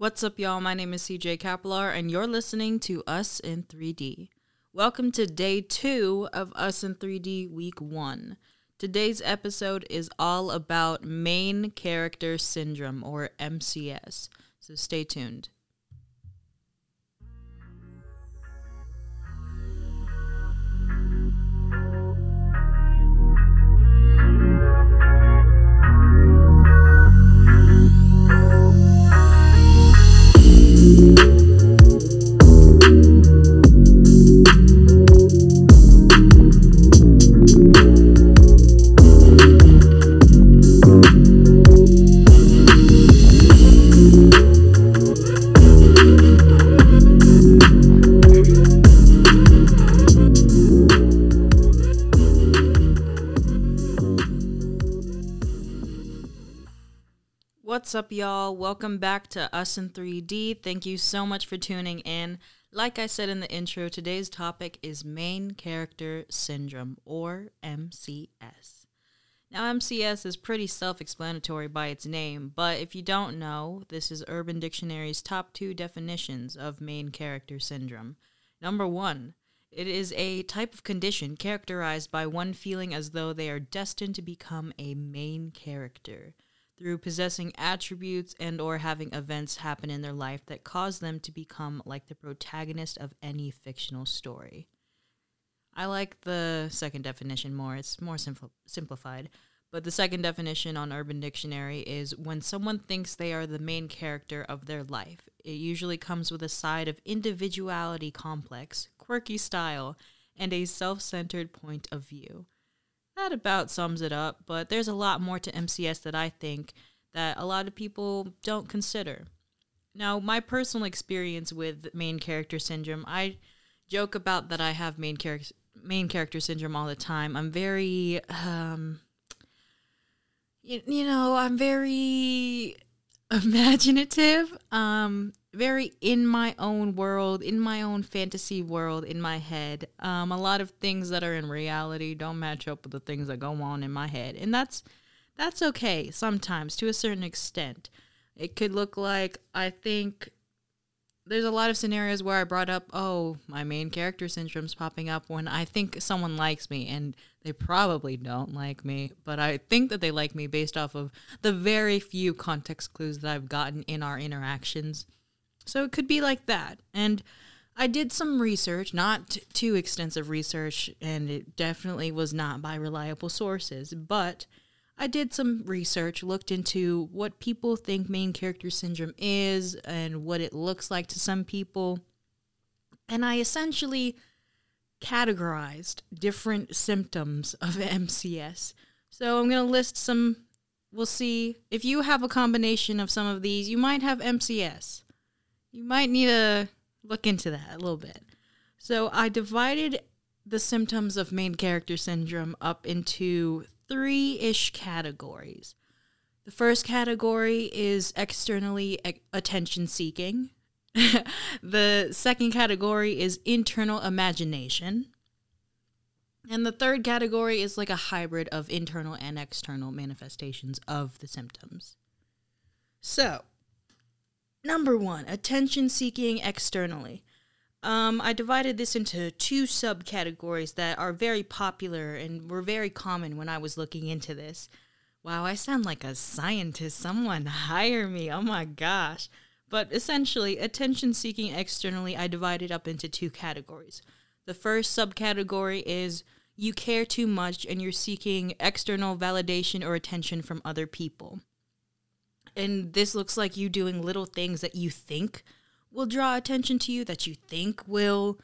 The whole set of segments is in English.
What's up, y'all? My name is CJ Capilar, and you're listening to Us in 3D. Welcome to day two of Us in 3D Week One. Today's episode is all about main character syndrome, or MCS, so stay tuned. What's up, y'all? Welcome back to Us in 3D. Thank you so much for tuning in. Like I said in the intro, today's topic is Main Character Syndrome, or MCS. Now, MCS is pretty self explanatory by its name, but if you don't know, this is Urban Dictionary's top two definitions of Main Character Syndrome. Number one, it is a type of condition characterized by one feeling as though they are destined to become a main character through possessing attributes and or having events happen in their life that cause them to become like the protagonist of any fictional story. I like the second definition more. It's more simpl- simplified. But the second definition on Urban Dictionary is when someone thinks they are the main character of their life. It usually comes with a side of individuality complex, quirky style, and a self centered point of view that about sums it up, but there's a lot more to MCS that I think that a lot of people don't consider. Now, my personal experience with main character syndrome, I joke about that I have main character main character syndrome all the time. I'm very um you, you know, I'm very imaginative. Um very in my own world, in my own fantasy world, in my head. Um, a lot of things that are in reality don't match up with the things that go on in my head, and that's that's okay sometimes to a certain extent. It could look like I think there's a lot of scenarios where I brought up, oh, my main character syndrome's popping up when I think someone likes me, and they probably don't like me, but I think that they like me based off of the very few context clues that I've gotten in our interactions. So it could be like that. And I did some research, not t- too extensive research, and it definitely was not by reliable sources, but I did some research, looked into what people think main character syndrome is and what it looks like to some people. And I essentially categorized different symptoms of MCS. So I'm going to list some. We'll see. If you have a combination of some of these, you might have MCS you might need to look into that a little bit. So I divided the symptoms of main character syndrome up into three ish categories. The first category is externally attention seeking. the second category is internal imagination. And the third category is like a hybrid of internal and external manifestations of the symptoms. So, Number one, attention seeking externally. Um, I divided this into two subcategories that are very popular and were very common when I was looking into this. Wow, I sound like a scientist. Someone hire me. Oh my gosh. But essentially, attention seeking externally, I divided up into two categories. The first subcategory is you care too much and you're seeking external validation or attention from other people and this looks like you doing little things that you think will draw attention to you, that you think will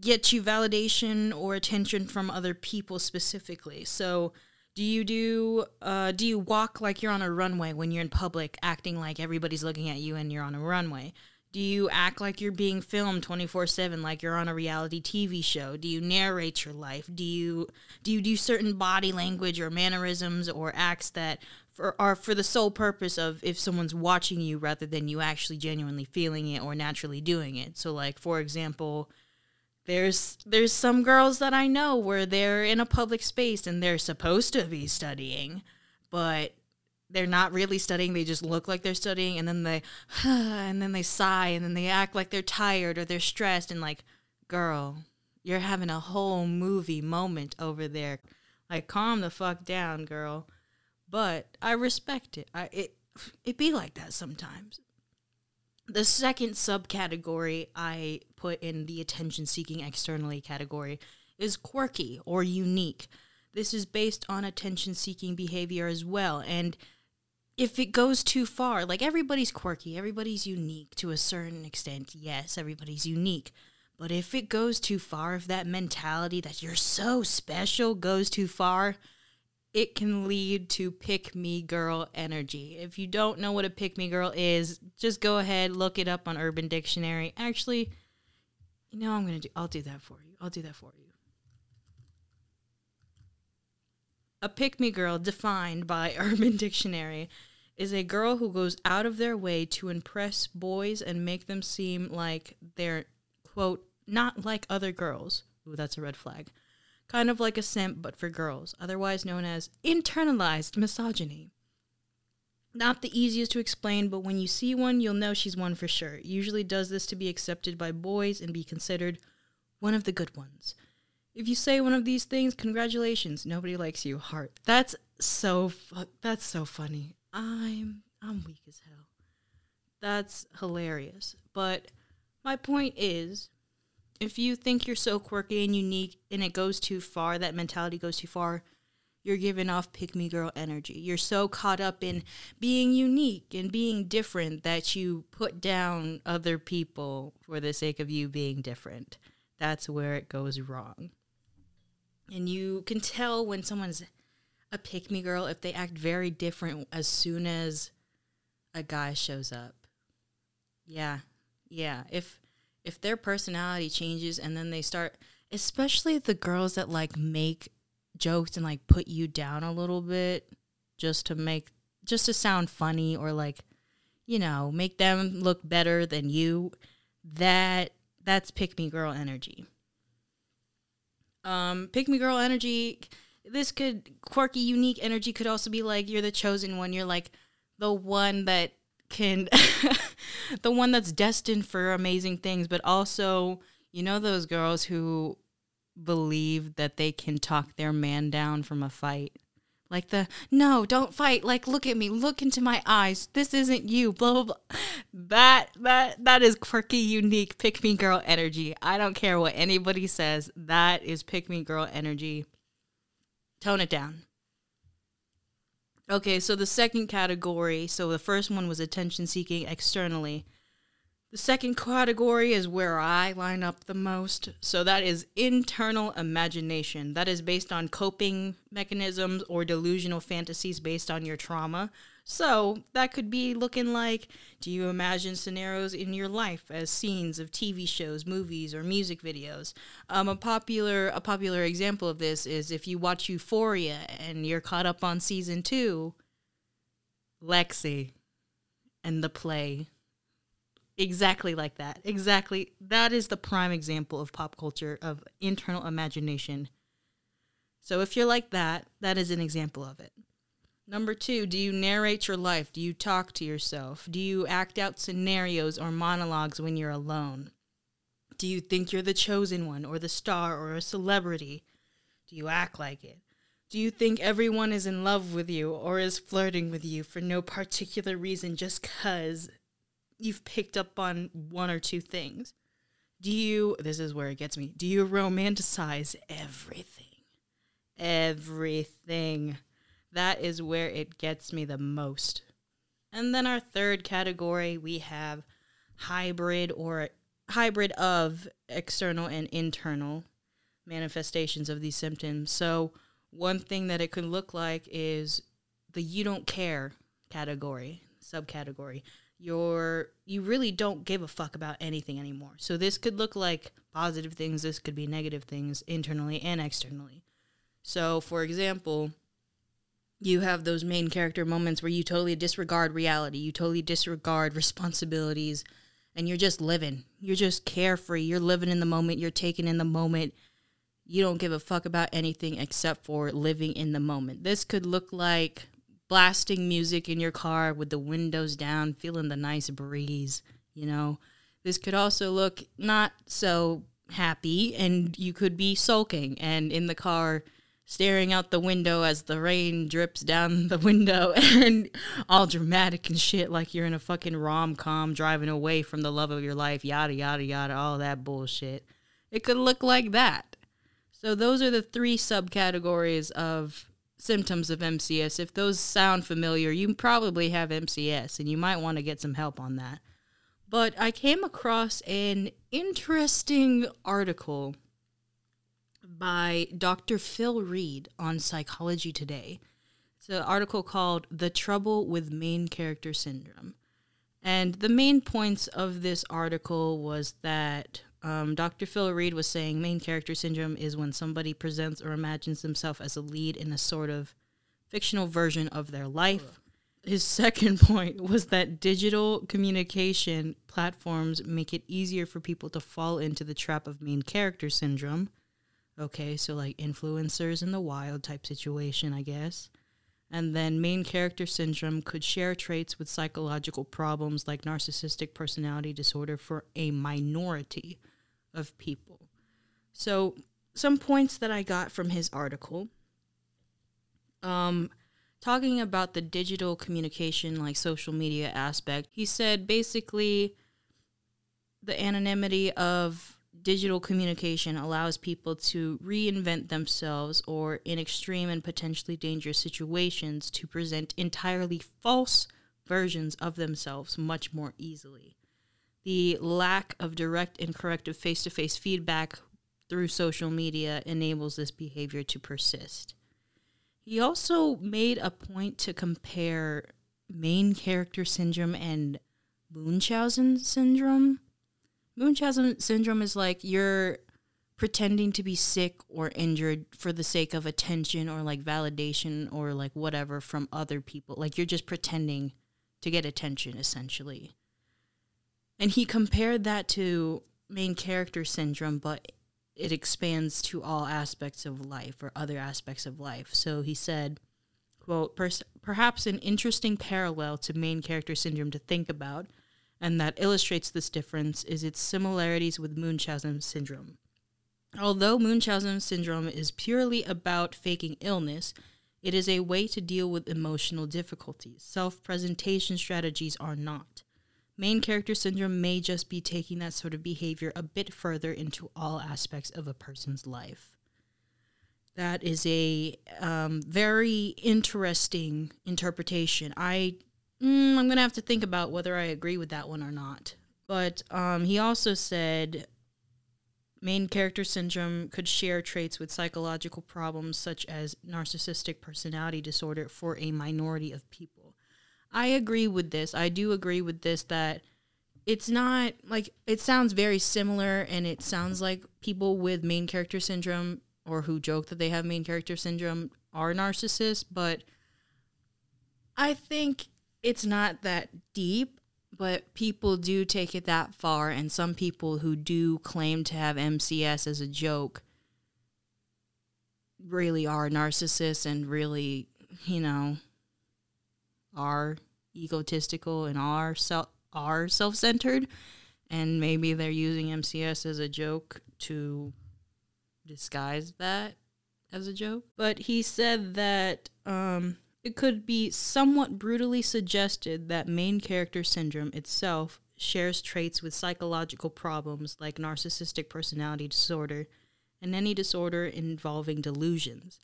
get you validation or attention from other people specifically. So, do you do uh, do you walk like you're on a runway when you're in public, acting like everybody's looking at you and you're on a runway? Do you act like you're being filmed 24/7 like you're on a reality TV show? Do you narrate your life? Do you do you do certain body language or mannerisms or acts that for are for the sole purpose of if someone's watching you rather than you actually genuinely feeling it or naturally doing it. So like for example, there's there's some girls that I know where they're in a public space and they're supposed to be studying, but they're not really studying they just look like they're studying and then they and then they sigh and then they act like they're tired or they're stressed and like girl you're having a whole movie moment over there. Like calm the fuck down girl. But i respect it. I it it be like that sometimes. The second subcategory i put in the attention seeking externally category is quirky or unique. This is based on attention seeking behavior as well and if it goes too far, like everybody's quirky, everybody's unique to a certain extent. Yes, everybody's unique. But if it goes too far, if that mentality that you're so special goes too far, it can lead to pick me girl energy. If you don't know what a pick me girl is, just go ahead, look it up on Urban Dictionary. Actually, you know, I'm going to do I'll do that for you. I'll do that for you. A pick me girl, defined by Urban Dictionary, is a girl who goes out of their way to impress boys and make them seem like they're, quote, not like other girls. Ooh, that's a red flag. Kind of like a simp, but for girls, otherwise known as internalized misogyny. Not the easiest to explain, but when you see one, you'll know she's one for sure. Usually does this to be accepted by boys and be considered one of the good ones. If you say one of these things, congratulations. Nobody likes you. Heart. That's so fu- that's so funny. I'm I'm weak as hell. That's hilarious. But my point is if you think you're so quirky and unique and it goes too far, that mentality goes too far, you're giving off pick me girl energy. You're so caught up in being unique and being different that you put down other people for the sake of you being different. That's where it goes wrong. And you can tell when someone's a pick me girl if they act very different as soon as a guy shows up. Yeah. Yeah. If if their personality changes and then they start especially the girls that like make jokes and like put you down a little bit just to make just to sound funny or like you know, make them look better than you, that that's pick me girl energy. Um, pick me girl energy. This could quirky, unique energy could also be like you're the chosen one. You're like the one that can, the one that's destined for amazing things. But also, you know, those girls who believe that they can talk their man down from a fight. Like the no, don't fight. Like look at me, look into my eyes. This isn't you. Blah blah blah. That that that is quirky, unique, pick me girl energy. I don't care what anybody says. That is pick me girl energy. Tone it down. Okay, so the second category, so the first one was attention seeking externally. The second category is where I line up the most. So that is internal imagination. That is based on coping mechanisms or delusional fantasies based on your trauma. So that could be looking like do you imagine scenarios in your life as scenes of TV shows, movies, or music videos? Um, a popular a popular example of this is if you watch Euphoria and you're caught up on season two, Lexi and the play Exactly like that. Exactly. That is the prime example of pop culture, of internal imagination. So if you're like that, that is an example of it. Number two, do you narrate your life? Do you talk to yourself? Do you act out scenarios or monologues when you're alone? Do you think you're the chosen one or the star or a celebrity? Do you act like it? Do you think everyone is in love with you or is flirting with you for no particular reason just because you've picked up on one or two things. Do you, this is where it gets me, do you romanticize everything? Everything. That is where it gets me the most. And then our third category, we have hybrid or hybrid of external and internal manifestations of these symptoms. So, one thing that it could look like is the you don't care category, subcategory you're you really don't give a fuck about anything anymore. So this could look like positive things, this could be negative things internally and externally. So for example, you have those main character moments where you totally disregard reality, you totally disregard responsibilities and you're just living. You're just carefree. You're living in the moment, you're taking in the moment. You don't give a fuck about anything except for living in the moment. This could look like blasting music in your car with the windows down, feeling the nice breeze, you know. This could also look not so happy and you could be sulking and in the car staring out the window as the rain drips down the window and all dramatic and shit like you're in a fucking rom-com driving away from the love of your life yada yada yada all that bullshit it could look like that so those are the three subcategories of symptoms of MCS if those sound familiar you probably have MCS and you might want to get some help on that but I came across an interesting article by Dr. Phil Reed on Psychology Today. It's an article called The Trouble with Main Character Syndrome. And the main points of this article was that um, Dr. Phil Reed was saying main character syndrome is when somebody presents or imagines themselves as a lead in a sort of fictional version of their life. His second point was that digital communication platforms make it easier for people to fall into the trap of main character syndrome. Okay, so like influencers in the wild type situation, I guess. And then main character syndrome could share traits with psychological problems like narcissistic personality disorder for a minority of people. So, some points that I got from his article. Um, talking about the digital communication, like social media aspect, he said basically the anonymity of digital communication allows people to reinvent themselves or in extreme and potentially dangerous situations to present entirely false versions of themselves much more easily. The lack of direct and corrective face to face feedback through social media enables this behavior to persist. He also made a point to compare main character syndrome and Munchausen syndrome. Munchausen syndrome is like you're pretending to be sick or injured for the sake of attention or like validation or like whatever from other people. Like you're just pretending to get attention essentially. And he compared that to main character syndrome, but it expands to all aspects of life or other aspects of life. So he said, quote, perhaps an interesting parallel to main character syndrome to think about and that illustrates this difference is its similarities with Munchausen syndrome. Although Munchausen syndrome is purely about faking illness, it is a way to deal with emotional difficulties. Self presentation strategies are not. Main character syndrome may just be taking that sort of behavior a bit further into all aspects of a person's life. That is a um, very interesting interpretation. I mm, I'm going to have to think about whether I agree with that one or not. But um, he also said main character syndrome could share traits with psychological problems such as narcissistic personality disorder for a minority of people. I agree with this. I do agree with this that it's not like it sounds very similar and it sounds like people with main character syndrome or who joke that they have main character syndrome are narcissists, but I think it's not that deep, but people do take it that far. And some people who do claim to have MCS as a joke really are narcissists and really, you know, are egotistical and are self are self centered, and maybe they're using MCS as a joke to disguise that as a joke. But he said that um, it could be somewhat brutally suggested that main character syndrome itself shares traits with psychological problems like narcissistic personality disorder and any disorder involving delusions.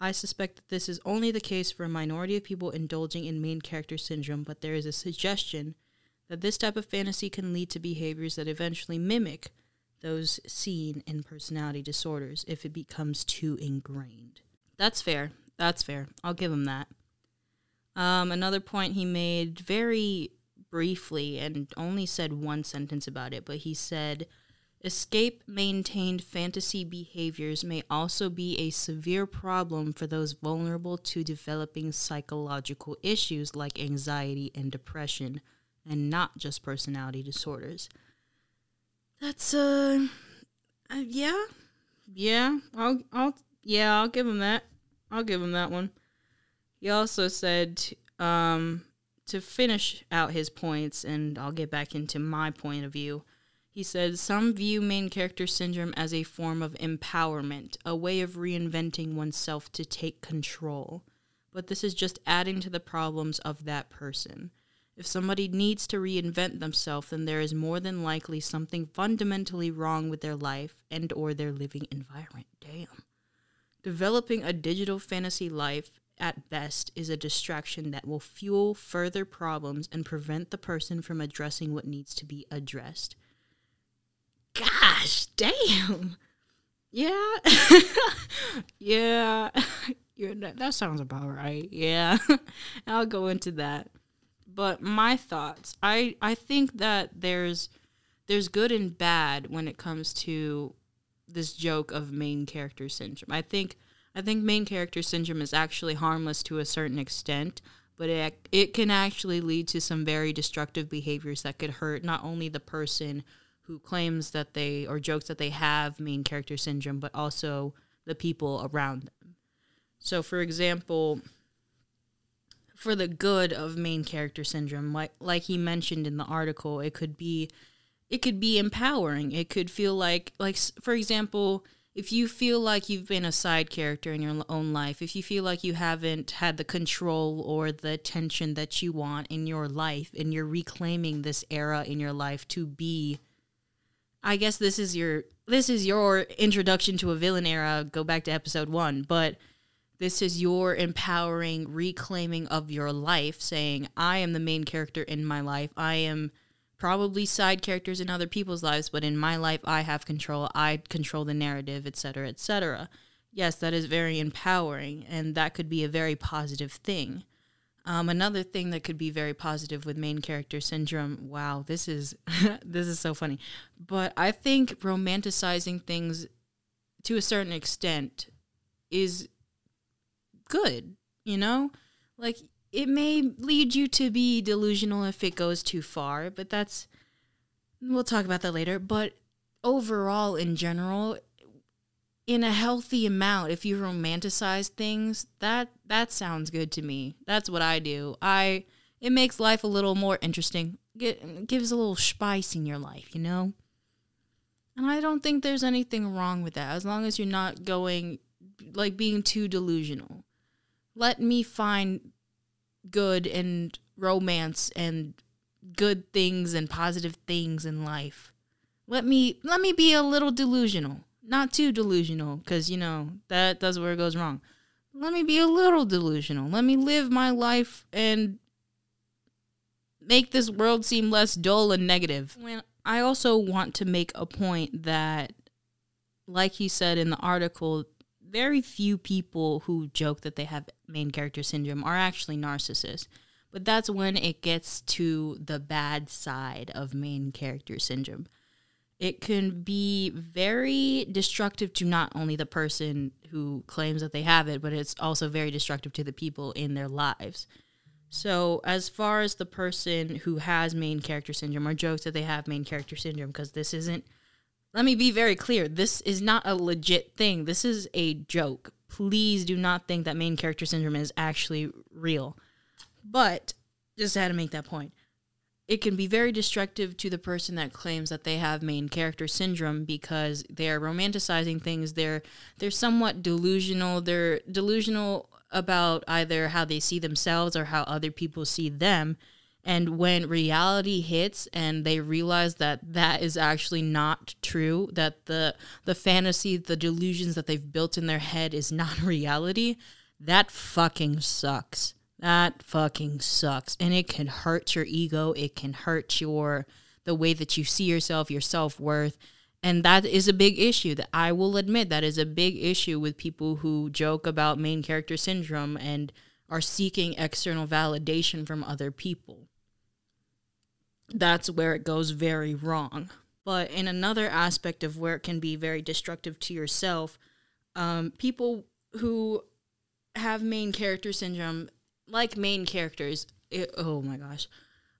I suspect that this is only the case for a minority of people indulging in main character syndrome, but there is a suggestion that this type of fantasy can lead to behaviors that eventually mimic those seen in personality disorders if it becomes too ingrained. That's fair. That's fair. I'll give him that. Um, another point he made very briefly and only said one sentence about it, but he said, Escape maintained fantasy behaviors may also be a severe problem for those vulnerable to developing psychological issues like anxiety and depression, and not just personality disorders. That's uh, uh yeah, yeah. I'll I'll yeah I'll give him that. I'll give him that one. He also said um, to finish out his points, and I'll get back into my point of view. He said, Some view main character syndrome as a form of empowerment, a way of reinventing oneself to take control. But this is just adding to the problems of that person. If somebody needs to reinvent themselves, then there is more than likely something fundamentally wrong with their life and or their living environment. Damn. Developing a digital fantasy life at best is a distraction that will fuel further problems and prevent the person from addressing what needs to be addressed. Gosh, damn. Yeah. yeah. that, that sounds about right. Yeah. I'll go into that. But my thoughts, I I think that there's there's good and bad when it comes to this joke of main character syndrome. I think I think main character syndrome is actually harmless to a certain extent, but it it can actually lead to some very destructive behaviors that could hurt not only the person who claims that they or jokes that they have main character syndrome, but also the people around them. So, for example, for the good of main character syndrome, like like he mentioned in the article, it could be it could be empowering. It could feel like like for example, if you feel like you've been a side character in your own life, if you feel like you haven't had the control or the attention that you want in your life and you're reclaiming this era in your life to be I guess this is your this is your introduction to a villain era. Go back to episode one, but this is your empowering reclaiming of your life, saying, "I am the main character in my life. I am." probably side characters in other people's lives, but in my life, I have control. I control the narrative, etc., etc. Yes, that is very empowering, and that could be a very positive thing. Um, another thing that could be very positive with main character syndrome. Wow, this is this is so funny. But I think romanticizing things to a certain extent is good. You know, like it may lead you to be delusional if it goes too far, but that's we'll talk about that later. But overall, in general, in a healthy amount if you romanticize things that that sounds good to me. That's what i do. I it makes life a little more interesting. Get, gives a little spice in your life you know? And i don't think there's anything wrong with that as long as you're not going like being too delusional. Let me find good and romance and good things and positive things in life. Let me let me be a little delusional not too delusional because you know that that's where it goes wrong. Let me be a little delusional. Let me live my life and make this world seem less dull and negative. When i also want to make a point that like he said in the article very few people who joke that they have main character syndrome are actually narcissists. But that's when it gets to the bad side of main character syndrome it can be very destructive to not only the person who claims that they have it, but it's also very destructive to the people in their lives. So, as far as the person who has main character syndrome or jokes that they have main character syndrome, because this isn't, let me be very clear, this is not a legit thing. This is a joke. Please do not think that main character syndrome is actually real. But, just had to make that point it can be very destructive to the person that claims that they have main character syndrome because they're romanticizing things. They're they're somewhat delusional. They're delusional about either how they see themselves or how other people see them. And when reality hits and they realize that that is actually not true that the the fantasy the delusions that they've built in their head is not reality that fucking sucks that fucking sucks. And it can hurt your ego. It can hurt your the way that you see yourself, your self-worth. And that is a big issue that I will admit that is a big issue with people who joke about main character syndrome and are seeking external validation from other people. That's where it goes very wrong. But in another aspect of where it can be very destructive to yourself, um, people who have main character syndrome like main characters, it, oh my gosh,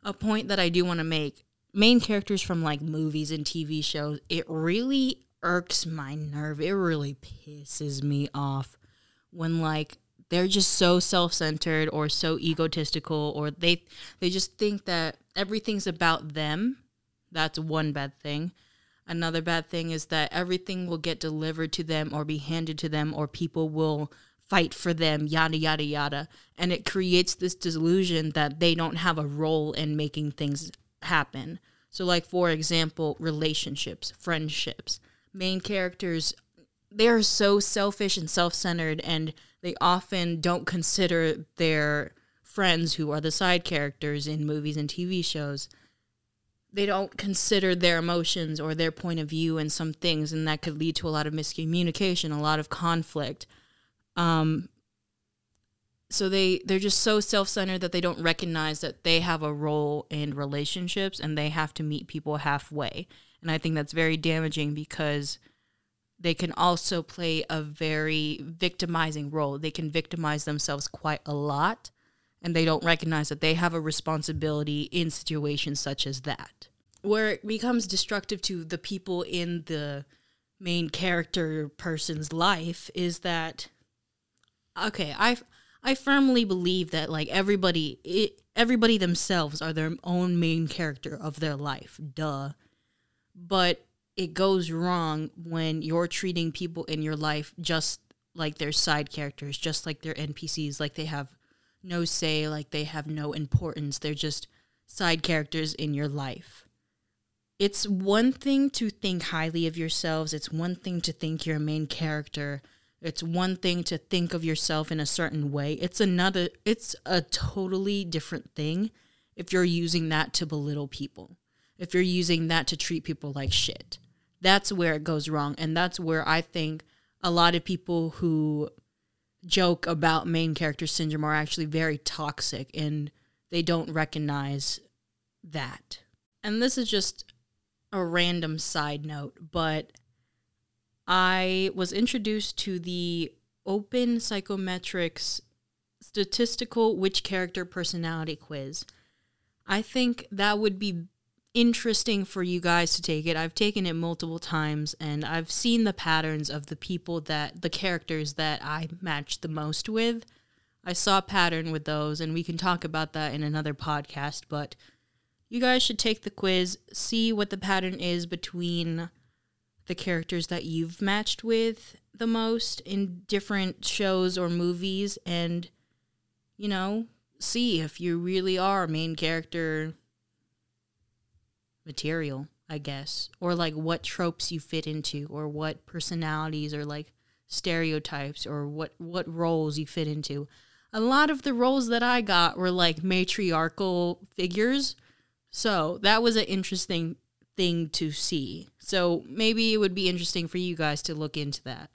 a point that I do want to make main characters from like movies and TV shows, it really irks my nerve. It really pisses me off when like they're just so self-centered or so egotistical or they they just think that everything's about them. That's one bad thing. Another bad thing is that everything will get delivered to them or be handed to them or people will fight for them, yada, yada, yada. And it creates this delusion that they don't have a role in making things happen. So, like, for example, relationships, friendships. Main characters, they are so selfish and self centered, and they often don't consider their friends who are the side characters in movies and TV shows they don't consider their emotions or their point of view in some things and that could lead to a lot of miscommunication a lot of conflict um, so they they're just so self-centered that they don't recognize that they have a role in relationships and they have to meet people halfway and i think that's very damaging because they can also play a very victimizing role they can victimize themselves quite a lot and they don't recognize that they have a responsibility in situations such as that. Where it becomes destructive to the people in the main character person's life is that okay, I I firmly believe that like everybody it, everybody themselves are their own main character of their life. Duh. But it goes wrong when you're treating people in your life just like they're side characters, just like they're NPCs, like they have no say, like they have no importance. They're just side characters in your life. It's one thing to think highly of yourselves, it's one thing to think you're a main character. It's one thing to think of yourself in a certain way. It's another it's a totally different thing if you're using that to belittle people. If you're using that to treat people like shit. That's where it goes wrong and that's where I think a lot of people who joke about main character syndrome are actually very toxic and they don't recognize that. And this is just a random side note, but I was introduced to the Open Psychometrics statistical which character personality quiz. I think that would be interesting for you guys to take it. I've taken it multiple times and I've seen the patterns of the people that the characters that I match the most with. I saw a pattern with those and we can talk about that in another podcast, but you guys should take the quiz, see what the pattern is between the characters that you've matched with the most in different shows or movies and you know, see if you really are main character material, I guess, or like what tropes you fit into, or what personalities or like stereotypes, or what what roles you fit into. A lot of the roles that I got were like matriarchal figures, so that was an interesting thing to see. So maybe it would be interesting for you guys to look into that.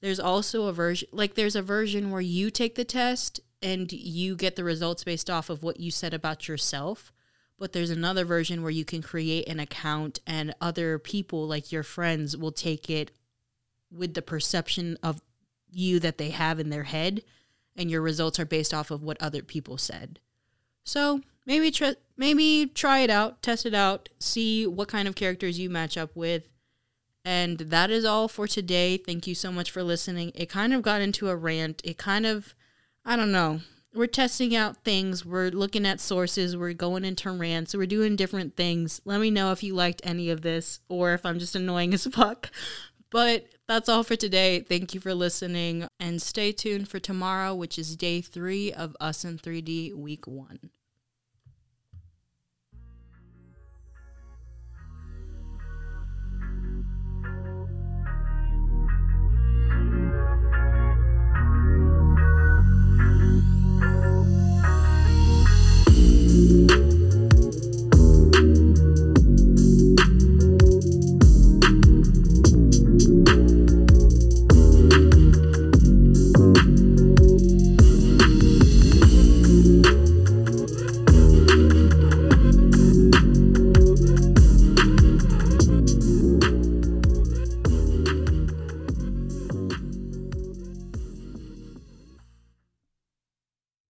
There's also a version like there's a version where you take the test and you get the results based off of what you said about yourself but there's another version where you can create an account and other people like your friends will take it with the perception of you that they have in their head and your results are based off of what other people said so maybe try maybe try it out test it out see what kind of characters you match up with and that is all for today thank you so much for listening it kind of got into a rant it kind of i don't know we're testing out things. We're looking at sources. We're going into rants. We're doing different things. Let me know if you liked any of this or if I'm just annoying as fuck. But that's all for today. Thank you for listening and stay tuned for tomorrow, which is day three of Us in 3D week one.